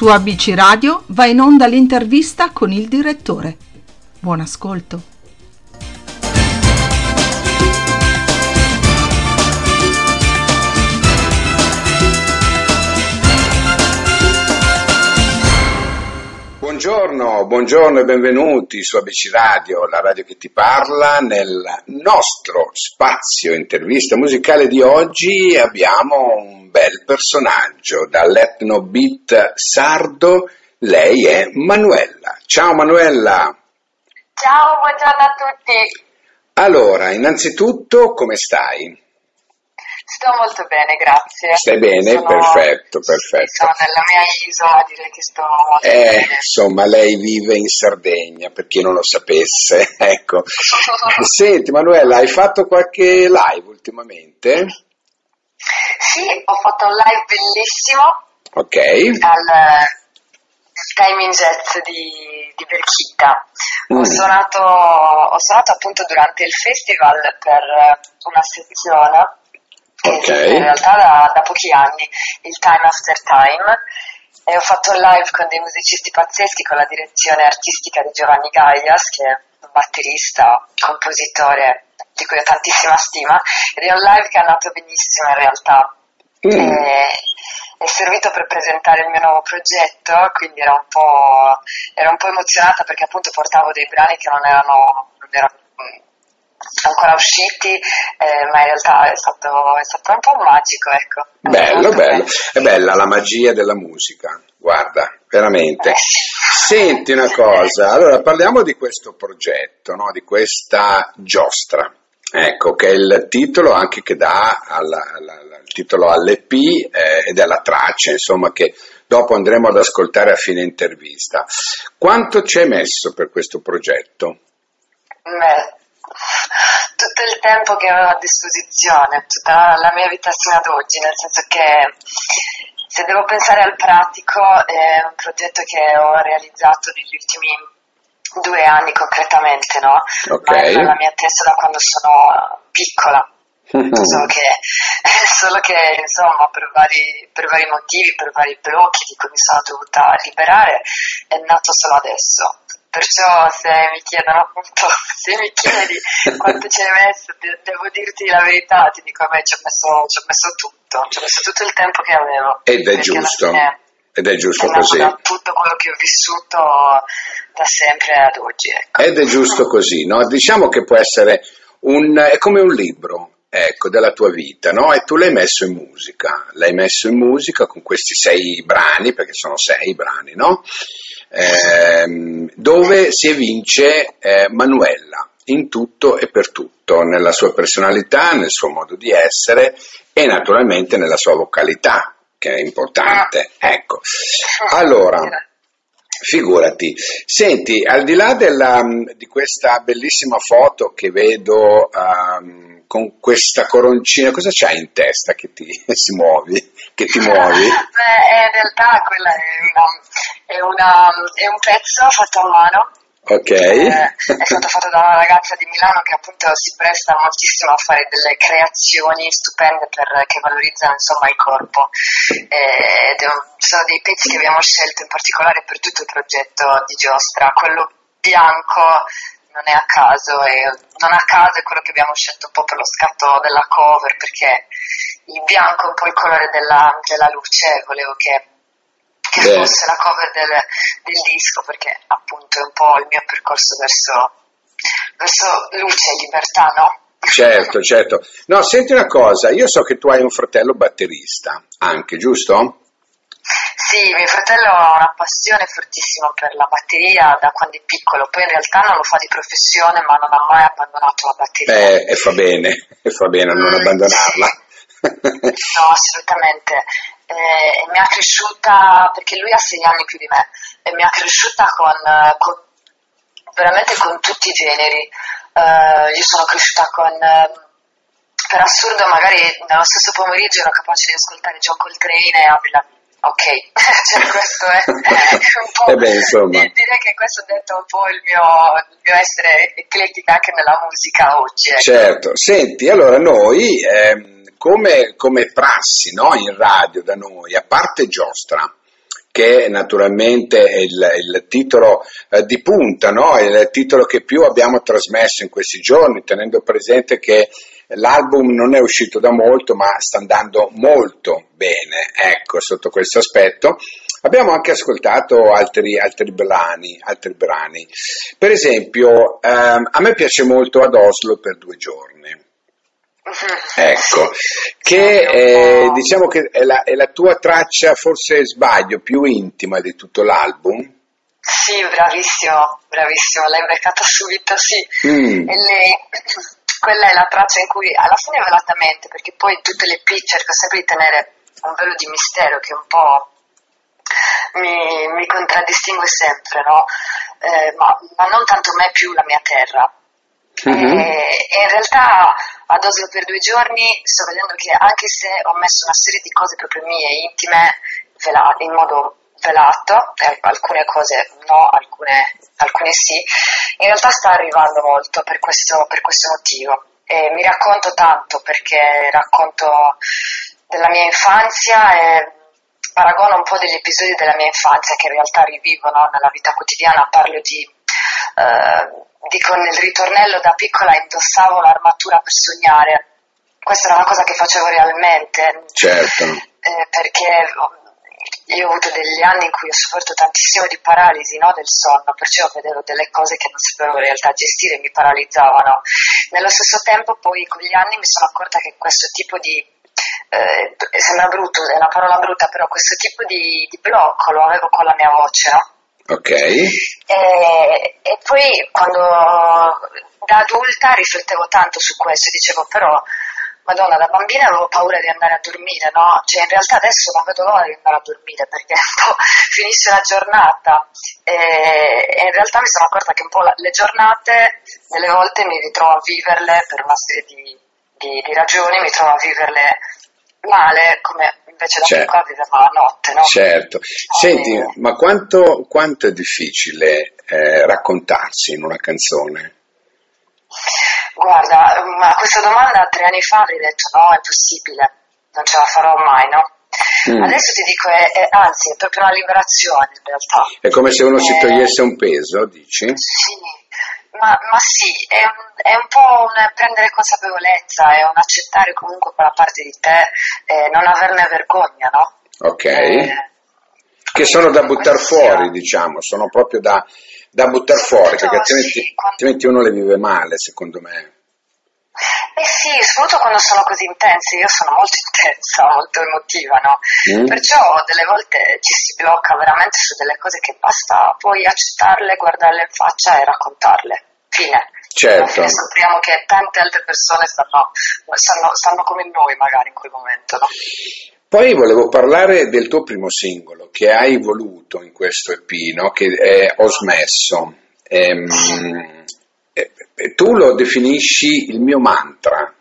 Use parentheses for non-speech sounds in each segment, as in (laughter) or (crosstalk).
Su ABC Radio va in onda l'intervista con il direttore. Buon ascolto. Buongiorno, buongiorno e benvenuti su ABC Radio, la radio che ti parla. Nel nostro spazio intervista musicale di oggi abbiamo un bel personaggio dall'etno beat sardo. Lei è Manuela. Ciao Manuela. Ciao, buongiorno a tutti. Allora, innanzitutto come stai? Sto molto bene, grazie. Stai bene? Sono, perfetto, perfetto. Sono nella mia isola, direi che sto molto eh, bene. Insomma, lei vive in Sardegna, per chi non lo sapesse. (laughs) ecco. (laughs) Senti, Manuela, hai fatto qualche live ultimamente? Sì, ho fatto un live bellissimo. Ok. Al Timing Jazz di, di Belchita. Mm. Ho, suonato, ho suonato appunto durante il festival per una sezione che Ok. esiste in realtà da, da pochi anni, il Time After Time, e ho fatto un live con dei musicisti pazzeschi con la direzione artistica di Giovanni Gaias, che è un batterista, compositore di cui ho tantissima stima, ed è un live che è andato benissimo in realtà. Mm. E- è servito per presentare il mio nuovo progetto, quindi ero un po', ero un po' emozionata perché appunto portavo dei brani che non erano, non erano mm, ancora usciti, eh, ma in realtà è stato, è stato un po' magico, ecco. Bello, Molto bello. È bella la magia della musica, guarda, veramente. Eh. Senti una cosa, allora parliamo di questo progetto, no? di questa giostra, ecco, che è il titolo anche che dà alla- alla- il titolo all'EP eh, ed la traccia, insomma, che dopo andremo ad ascoltare a fine intervista. Quanto ci hai messo per questo progetto? Beh, tutto il tempo che ho a disposizione, tutta la mia vita sino ad oggi, nel senso che se devo pensare al pratico è un progetto che ho realizzato negli ultimi due anni concretamente, no? Ok. Ma era nella mia testa da quando sono piccola. (laughs) Solo che, (laughs) solo che, insomma, per vari, per vari motivi, per vari blocchi di cui mi sono dovuta liberare, è nato solo adesso. Perciò se mi chiedono appunto, (laughs) se mi chiedi quanto ci hai messo, de- devo dirti la verità, ti dico a me ci ho messo, ci ho messo tutto, ci ho messo tutto il tempo che avevo. Ed è giusto, fine ed è giusto è così. da tutto quello che ho vissuto da sempre ad oggi, ecco. Ed è giusto così, no? Diciamo che può essere un, è come un libro, ecco, della tua vita, no? E tu l'hai messo in musica, l'hai messo in musica con questi sei brani, perché sono sei brani, no? Ehm, dove si evince eh, Manuela in tutto e per tutto, nella sua personalità, nel suo modo di essere e naturalmente nella sua vocalità, che è importante, ecco. Allora, Figurati. Senti, al di là della, di questa bellissima foto che vedo ehm, con questa coroncina, cosa c'hai in testa che ti (laughs) si muovi? Che ti muovi? (laughs) Beh, in realtà quella è, una, è, una- è un pezzo fatto a mano, Ok. eh, è stato fatto da una ragazza di Milano che appunto si presta moltissimo a fare delle creazioni stupende per- che valorizzano insomma il corpo. Eh, è sono dei pezzi che abbiamo scelto in particolare per tutto il progetto di Giostra. Quello bianco non è a caso e non a caso è quello che abbiamo scelto un po' per lo scatto della cover perché il bianco è un po' il colore della, della luce, volevo che, che Beh. fosse la cover del, del disco perché appunto è un po' il mio percorso verso, verso luce e libertà, no? Certo, (laughs) certo. No, senti una cosa, io so che tu hai un fratello batterista, anche, giusto? Sì, mio fratello ha una passione fortissima per la batteria da quando è piccolo, poi in realtà non lo fa di professione ma non ha mai abbandonato la batteria. Eh, e fa bene, e fa bene a non Mm, abbandonarla. (laughs) No, assolutamente. Eh, mi ha cresciuta, perché lui ha sei anni più di me, e mi ha cresciuta con, eh, con- veramente con tutti i generi. Eh, io sono cresciuta con, eh, per assurdo, magari nello stesso pomeriggio ero capace di ascoltare John Coltrane e Avril Lavigne. Ok, (laughs) cioè questo è, (laughs) un po'... Eh beh, insomma. di- Direi che questo detta un po' il mio, il mio essere eclettica anche nella musica oggi. ecco. Certo, senti, allora noi, ehm, come, come prassi no, in radio da noi, a parte Giostra, che naturalmente è il, il titolo eh, di punta, no? il titolo che più abbiamo trasmesso in questi giorni, tenendo presente che l'album non è uscito da molto, ma sta andando molto bene, ecco, sotto questo aspetto. Abbiamo anche ascoltato altri, altri, brani, altri brani. Per esempio, ehm, a me piace molto Ad Oslo per due giorni. Ecco, che è, diciamo che è la, è la, tua traccia, forse sbaglio, più intima di tutto l'album? Sì, bravissimo, bravissimo, l'hai beccata subito, sì. Mm. Lei, quella è la traccia in cui, alla fine velatamente, perché poi tutte le P cerco sempre di tenere un velo di mistero che un po' mi, mi contraddistingue sempre, no? Eh, ma, ma, non tanto me più la mia terra. Mm-hmm. E, e in realtà ad Oslo per due giorni sto vedendo che anche se ho messo una serie di cose proprio mie, intime, in modo velato, alcune cose no, alcune, alcune, sì, in realtà sta arrivando molto per questo, per questo motivo. E mi racconto tanto perché racconto della mia infanzia e paragono un po' degli episodi della mia infanzia che in realtà rivivono nella vita quotidiana, parlo di... Eh, dico nel ritornello da piccola indossavo l'armatura per sognare. Questa era una cosa che facevo realmente. Certo. Eh, perché io ho avuto degli anni in cui ho sofferto tantissimo di paralisi no, del sonno, perciò vedevo delle cose che non sapevo in realtà gestire e mi paralizzavano. Nello stesso tempo poi con gli anni mi sono accorta che questo tipo di eh, sembra brutto, è una parola brutta, però questo tipo di, di blocco lo avevo con la mia voce, no? Ok. E, e poi quando da adulta riflettevo tanto su questo dicevo però Madonna, da bambina avevo paura di andare a dormire, no? Cioè, in realtà adesso non vedo l'ora di andare a dormire perché (laughs) finisce la giornata e, e, in realtà mi sono accorta che un po' la, le giornate, delle volte mi ritrovo a viverle per una serie di, di, di ragioni, mi trovo a viverle male come invece da certo. piccola viveva la notte. No? Certo. Senti, e... ma quanto, quanto, è difficile eh, raccontarsi in una canzone? Guarda, a questa domanda tre anni fa avrei detto no, è possibile, non ce la farò mai, no? Mm. Adesso ti dico, è, è, anzi, è proprio una liberazione in realtà. È come se uno si eh, togliesse un peso, dici? Sì, ma, ma sì, è un, è un, po' un prendere consapevolezza, è un accettare comunque quella parte di te e non averne vergogna, no? Ok. Eh, che sono da buttare fuori, diciamo, sono proprio da, da buttare fuori, perché altrimenti, altrimenti uno le vive male, secondo me. Eh sì, soprattutto quando sono così intensi, io sono molto (laughs) intensa, molto emotiva, no? Mm. Perciò delle volte ci si blocca veramente su delle cose che basta poi accettarle, guardarle in faccia e raccontarle. Fine. Certo. sappiamo che tante altre persone stanno, stanno, stanno, come noi magari in quel momento, no? Poi volevo parlare del tuo primo singolo che hai voluto in questo EP, no? che è Ho smesso. Ehm, tu lo definisci il mio mantra.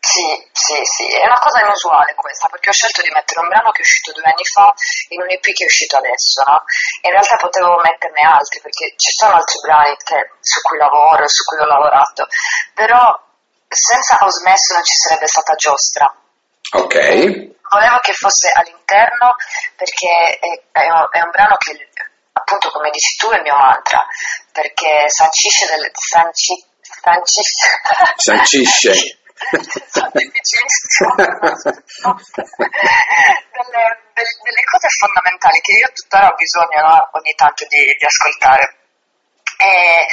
Sì, sì, sì, è una cosa inusuale questa, perché ho scelto di mettere un brano che è uscito due anni fa in un EP che è uscito adesso, no? In realtà potevo metterne altri, perché ci sono altri brani che, su cui lavoro, su cui ho lavorato, però senza Ho smesso non ci sarebbe stata giostra. Ok. Volevo che fosse all'interno, perché è, è, un, è un brano che appunto come dici tu è il mio mantra perché sancisce delle, sanci, sancisce. Sancisce. (laughs) (laughs) Delle, delle, delle, cose fondamentali che io tuttora ho bisogno no? ogni tanto di, di ascoltare. E,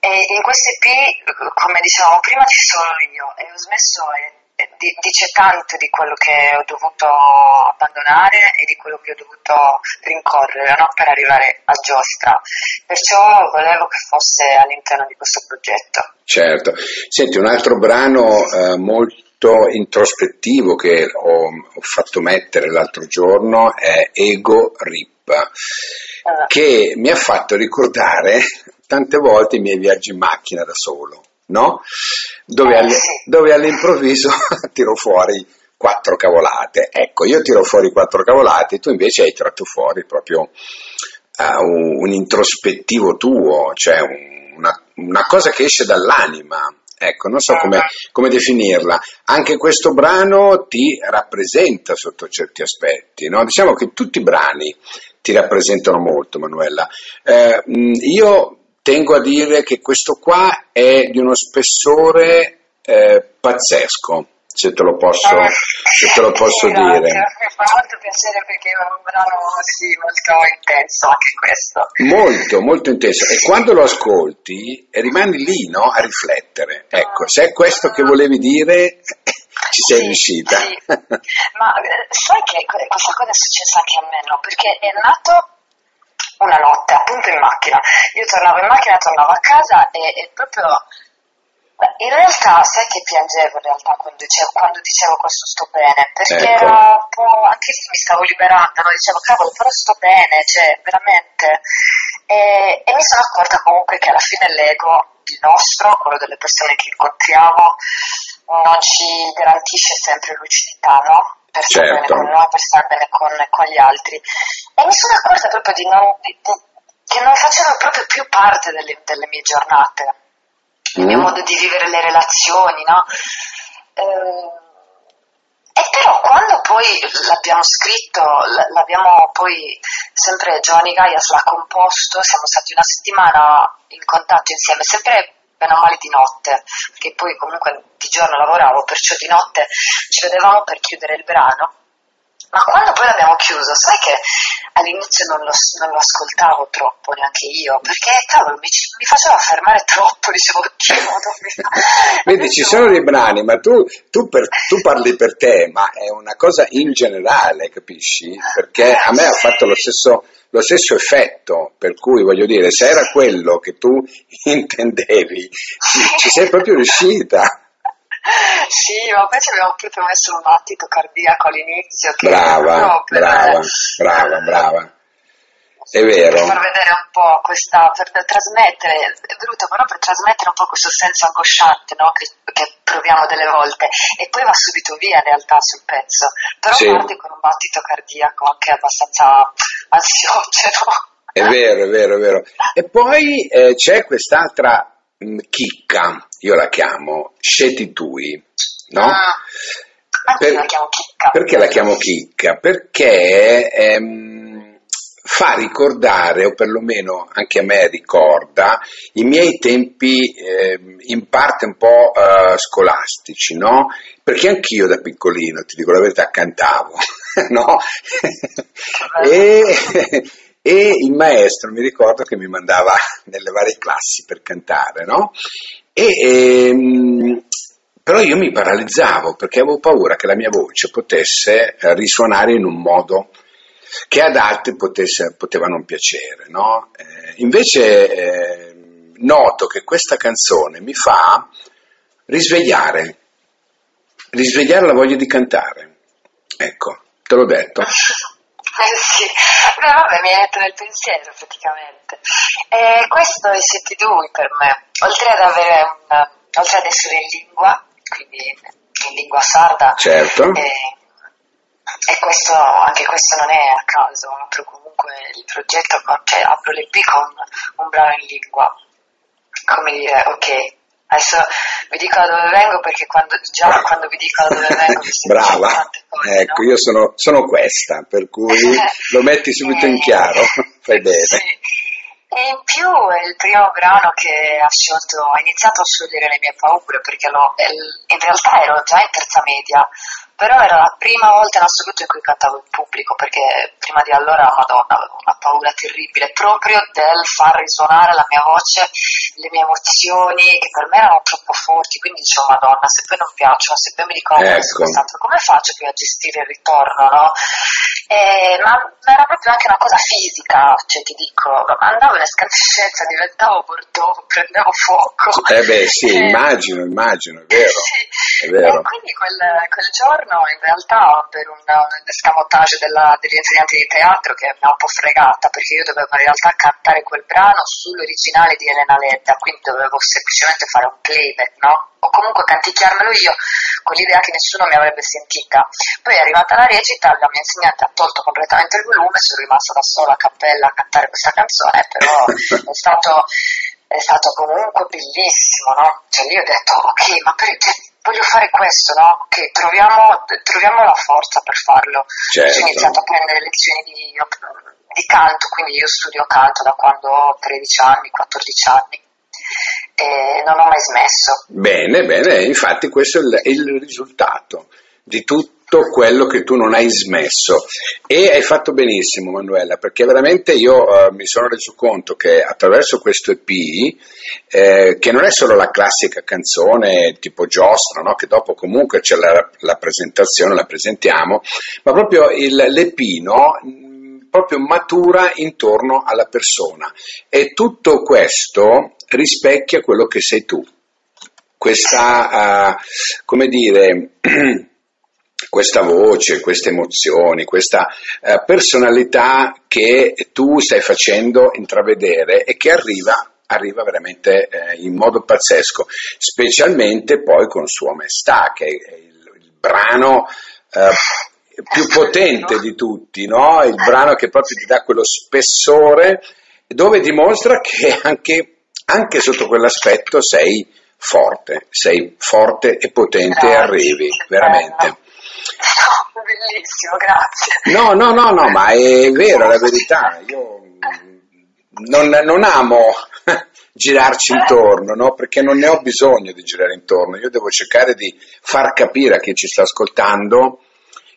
e, in questo EP come dicevamo prima ci sono io e ho smesso e dice tanto di quello che ho dovuto abbandonare e di quello che ho dovuto rincorrere no? per arrivare a Giostra. Perciò volevo che fosse all'interno di questo progetto. Certo. Senti, un altro brano eh, molto introspettivo che ho, ho, fatto mettere l'altro giorno è Ego Rip, uh. che mi ha fatto ricordare tante volte i miei viaggi in macchina da solo no? Dove, all- dove all'improvviso (laughs) tiro fuori quattro cavolate. Ecco, io tiro fuori quattro cavolate, tu invece hai tratto fuori proprio uh, un, un, introspettivo tuo, cioè un, una, una, cosa che esce dall'anima. Ecco, non so come, come, definirla. Anche questo brano ti rappresenta sotto certi aspetti, no? Diciamo che tutti i brani ti rappresentano molto, Manuela. Eh, io tengo a dire che questo qua è di uno spessore eh, pazzesco se te lo posso, eh, se te lo posso sì, dire. Mi fa molto piacere perché è un brano sì, molto intenso anche questo. Molto, molto intenso. E quando lo ascolti rimani lì no, a riflettere. Ecco, se è questo che volevi dire, ci sei sì, riuscita. Sì. Ma eh, sai che questa cosa è successa anche a me, no? Perché è nato una notte appunto in macchina. Io tornavo in macchina, tornavo a casa e, e proprio in realtà sai che piangevo in realtà quando dicevo, quando dicevo questo sto bene, perché ecco. era un po', anche lì mi stavo liberando, no? dicevo cavolo però sto bene, cioè veramente. E, e mi sono accorta comunque che alla fine l'ego, il nostro, quello delle persone che incontriamo, non ci garantisce sempre lucidità, no? Per stare certo. bene con noi, per stare bene con, con, gli altri. E mi sono accorta proprio di non, di, di, che non facevano proprio più parte delle, delle mie giornate il mio mm. modo di vivere le relazioni, no? Eh, e però quando poi l'abbiamo scritto, l'abbiamo poi sempre Giovanni Gaias l'ha composto, siamo stati una settimana in contatto insieme, sempre bene o male di notte, perché poi comunque di giorno lavoravo, perciò di notte ci vedevamo per chiudere il brano ma quando poi l'abbiamo chiuso, sai che all'inizio non lo, non lo ascoltavo troppo neanche io, perché cavolo, mi, mi faceva fermare troppo, dicevo, che modo? (laughs) Vedi, ci sono dei brani, ma tu, tu, per, tu, parli per te, ma è una cosa in generale, capisci? Perché a me ha fatto lo stesso, lo stesso effetto, per cui voglio dire, se era quello che tu (laughs) intendevi, ci, sei proprio riuscita sì, ma poi ci abbiamo proprio messo un battito cardiaco all'inizio. brava, per, brava, brava, brava. È vero. Per far vedere un po' questa, per, per, trasmettere, è brutto però per trasmettere un po' questo senso angosciante no? che, che, proviamo delle volte e poi va subito via in realtà sul pezzo, però sì. parte con un battito cardiaco anche abbastanza ansiogeno. È vero, è vero, è vero. E poi eh, c'è quest'altra mh, chicca io la chiamo Scettitui, no? Ah, per, la chiamo chicca. Perché la chiamo chicca? Perché ehm, fa ricordare, o perlomeno anche a me ricorda, i miei tempi eh, in parte un po' eh, scolastici, no? Perché anch'io da piccolino, ti dico la verità, cantavo, (laughs) no? (laughs) e, e il maestro mi ricordo che mi mandava (laughs) nelle varie classi per cantare, no? E, ehm, però io mi paralizzavo perché avevo paura che la mia voce potesse eh, risuonare in un modo che ad altri potesse, poteva non piacere. No? Eh, invece eh, noto che questa canzone mi fa risvegliare, risvegliare la voglia di cantare. Ecco, te l'ho detto. (laughs) Eh sì, Beh, vabbè, mi hai detto nel pensiero praticamente. E questo è Siete Due per me, oltre ad avere una, oltre ad essere in lingua, quindi in lingua sarda, certo. e, e questo, anche questo non è a caso, apro comunque il progetto, con, cioè apro l'EP con un brano in lingua, come dire, ok, Adesso vi dico da dove vengo perché quando, già Brava. quando vi dico da dove (laughs) vengo Brava, cose, ecco, no? io sono, sono, questa, per cui (laughs) lo metti subito in chiaro, (laughs) fai bene. Sì. E in più è il primo brano che ha sciolto, ha iniziato a sciogliere le mie paure perché lo, in realtà ero già in terza media, però era la prima volta in assoluto in cui cantavo in pubblico perché prima di allora, madonna, avevo una paura terribile proprio del far risuonare la mia voce, le mie emozioni che per me erano troppo forti, quindi dicevo madonna, se poi non piacciono, se poi mi ricordo ecco. quest'altro, come faccio più a gestire il ritorno, no? E, ma, ma, era proprio anche una cosa fisica, cioè ti dico, andavo in escandescenza, diventavo bordeaux, prendevo fuoco. Eh beh sì, (laughs) immagino, immagino, è vero. (laughs) Sì. E quindi quel, quel giorno in realtà per un, un escamotage della, degli insegnanti di teatro che mi ha un po' fregata perché io dovevo in realtà cantare quel brano sull'originale di Elena Ledda, quindi dovevo semplicemente fare un playback, no? O comunque canticchiarmelo io con l'idea che nessuno mi avrebbe sentita. Poi è arrivata la recita, la mia insegnante ha tolto completamente il volume, sono rimasta da sola a cappella a cantare questa canzone, però è stato è stato comunque bellissimo, no? Cioè lì ho detto, ok, ma per, cioè, voglio fare questo, no? Ok, troviamo, troviamo la forza per farlo. Certo. Ho iniziato a prendere lezioni di, di canto, quindi io studio canto da quando ho 13 anni, 14 anni e non ho mai smesso. Bene, bene, infatti questo è il, il risultato di tutto quello che tu non hai smesso e hai fatto benissimo Manuela perché veramente io eh, mi sono reso conto che attraverso questo EP eh, che non è solo la classica canzone tipo giostra no? che dopo comunque c'è la, la, presentazione la presentiamo ma proprio il, l'EP no? proprio matura intorno alla persona e tutto questo rispecchia quello che sei tu questa uh, come dire (clears throat) questa voce, queste emozioni, questa eh, personalità che tu stai facendo intravedere e che arriva, arriva veramente eh, in modo pazzesco, specialmente poi con Sua Maestà, che è il, il brano eh, più potente di tutti, no? il brano che proprio ti dà quello spessore, dove dimostra che anche, anche sotto quell'aspetto sei forte, sei forte e potente e arrivi, veramente. No, bellissimo, grazie. No, no, no, no, ma è vero, è la verità. Io non, non amo (laughs) girarci intorno, no? perché non ne ho bisogno di girare intorno, io devo cercare di far capire a chi ci sta ascoltando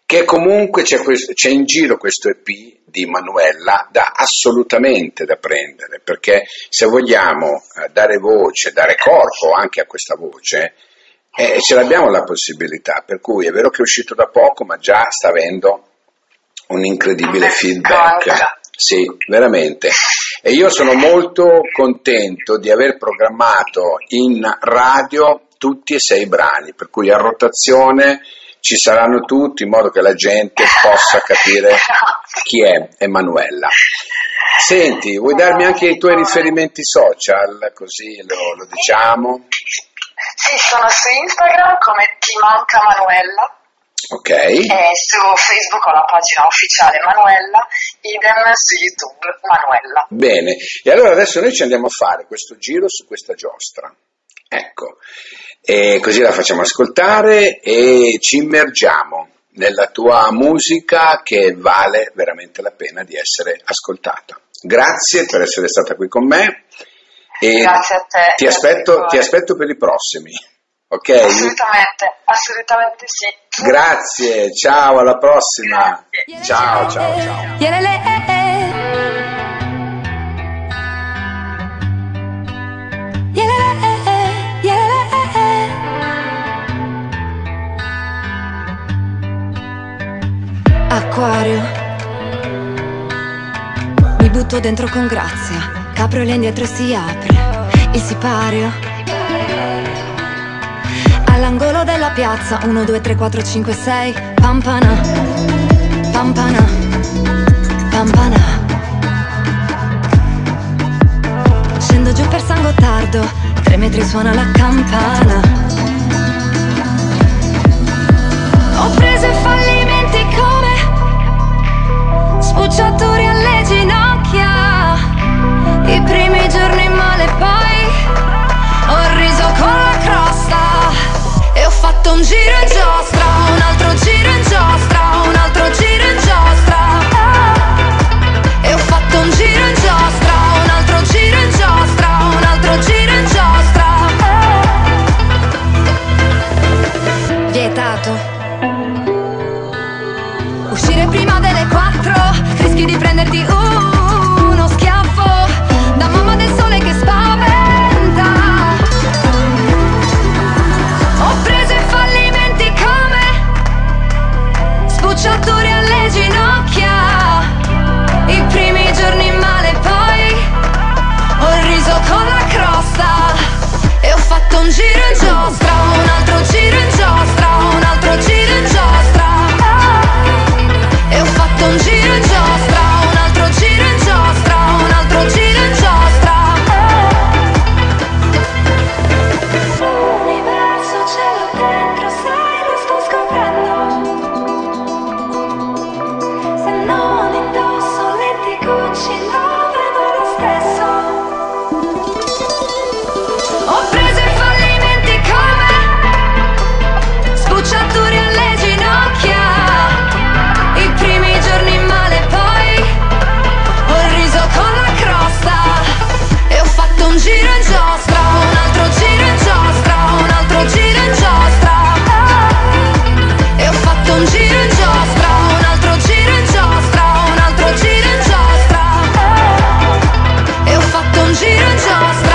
che comunque c'è, questo, c'è in giro questo EP di Manuela da assolutamente da prendere, perché se vogliamo eh, dare voce, dare corpo anche a questa voce, e ce l'abbiamo la possibilità, per cui è vero che è uscito da poco, ma già sta avendo un incredibile feedback. Sì, veramente. E io sono molto contento di aver programmato in radio tutti e sei brani, per cui a rotazione ci saranno tutti in modo che la gente possa capire chi è Emanuella. Senti, vuoi darmi anche i tuoi riferimenti social, così lo, lo diciamo? Sì, sono su Instagram come Ti manca Manuella. Ok. E su Facebook ho la pagina ufficiale Manuella, idem su YouTube Manuella. Bene, e allora adesso noi ci andiamo a fare questo giro su questa giostra. Ecco, e così la facciamo ascoltare e ci immergiamo nella tua musica che vale veramente la pena di essere ascoltata. Grazie per essere stata qui con me. E Grazie a te. Ti aspetto, ti aspetto per i prossimi. Ok? Assolutamente, assolutamente sì. Grazie, ciao, alla prossima. Grazie. Ciao, ciao, ciao. Acquario. Mi butto dentro con grazia indietro e si apre il sipario. All'angolo della piazza 1, 2, 3, 4, 5, 6 Pampana Pampana Pampana. Scendo giù per San Gottardo Tre metri suona la campana. Ho preso i fallimenti Sbucciatori alle ginocchia. I primi giorni male poi ho riso con la crosta E ho fatto un giro in giostra, un altro giro in giostra, un altro giro Peter Johnson.